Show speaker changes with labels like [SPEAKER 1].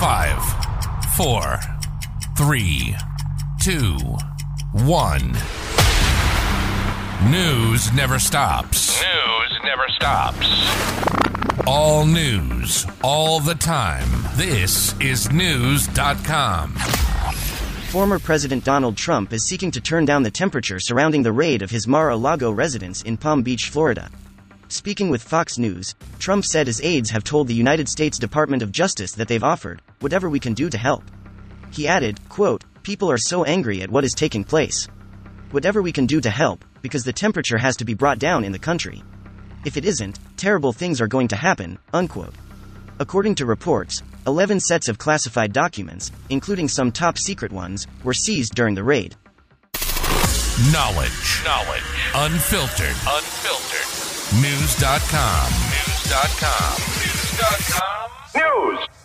[SPEAKER 1] Five, four, three, two, one. News never stops. News never stops. All news, all the time. This is Knewz.com.
[SPEAKER 2] Former President Donald Trump is seeking to turn down the temperature surrounding the raid of his Mar a Lago residence in Palm Beach, Florida. Speaking with Fox News, Trump said his aides have told the United States Department of Justice that they've offered whatever we can do to help. He added, quote, People are so angry at what is taking place. Whatever we can do to help, because the temperature has to be brought down in the country. If it isn't, terrible things are going to happen, unquote. According to reports, 11 sets of classified documents, including some top secret ones, were seized during the raid.
[SPEAKER 1] Knowledge. Knowledge. Unfiltered. Unfiltered. Knewz.com. Knewz.com. Knewz.com. News.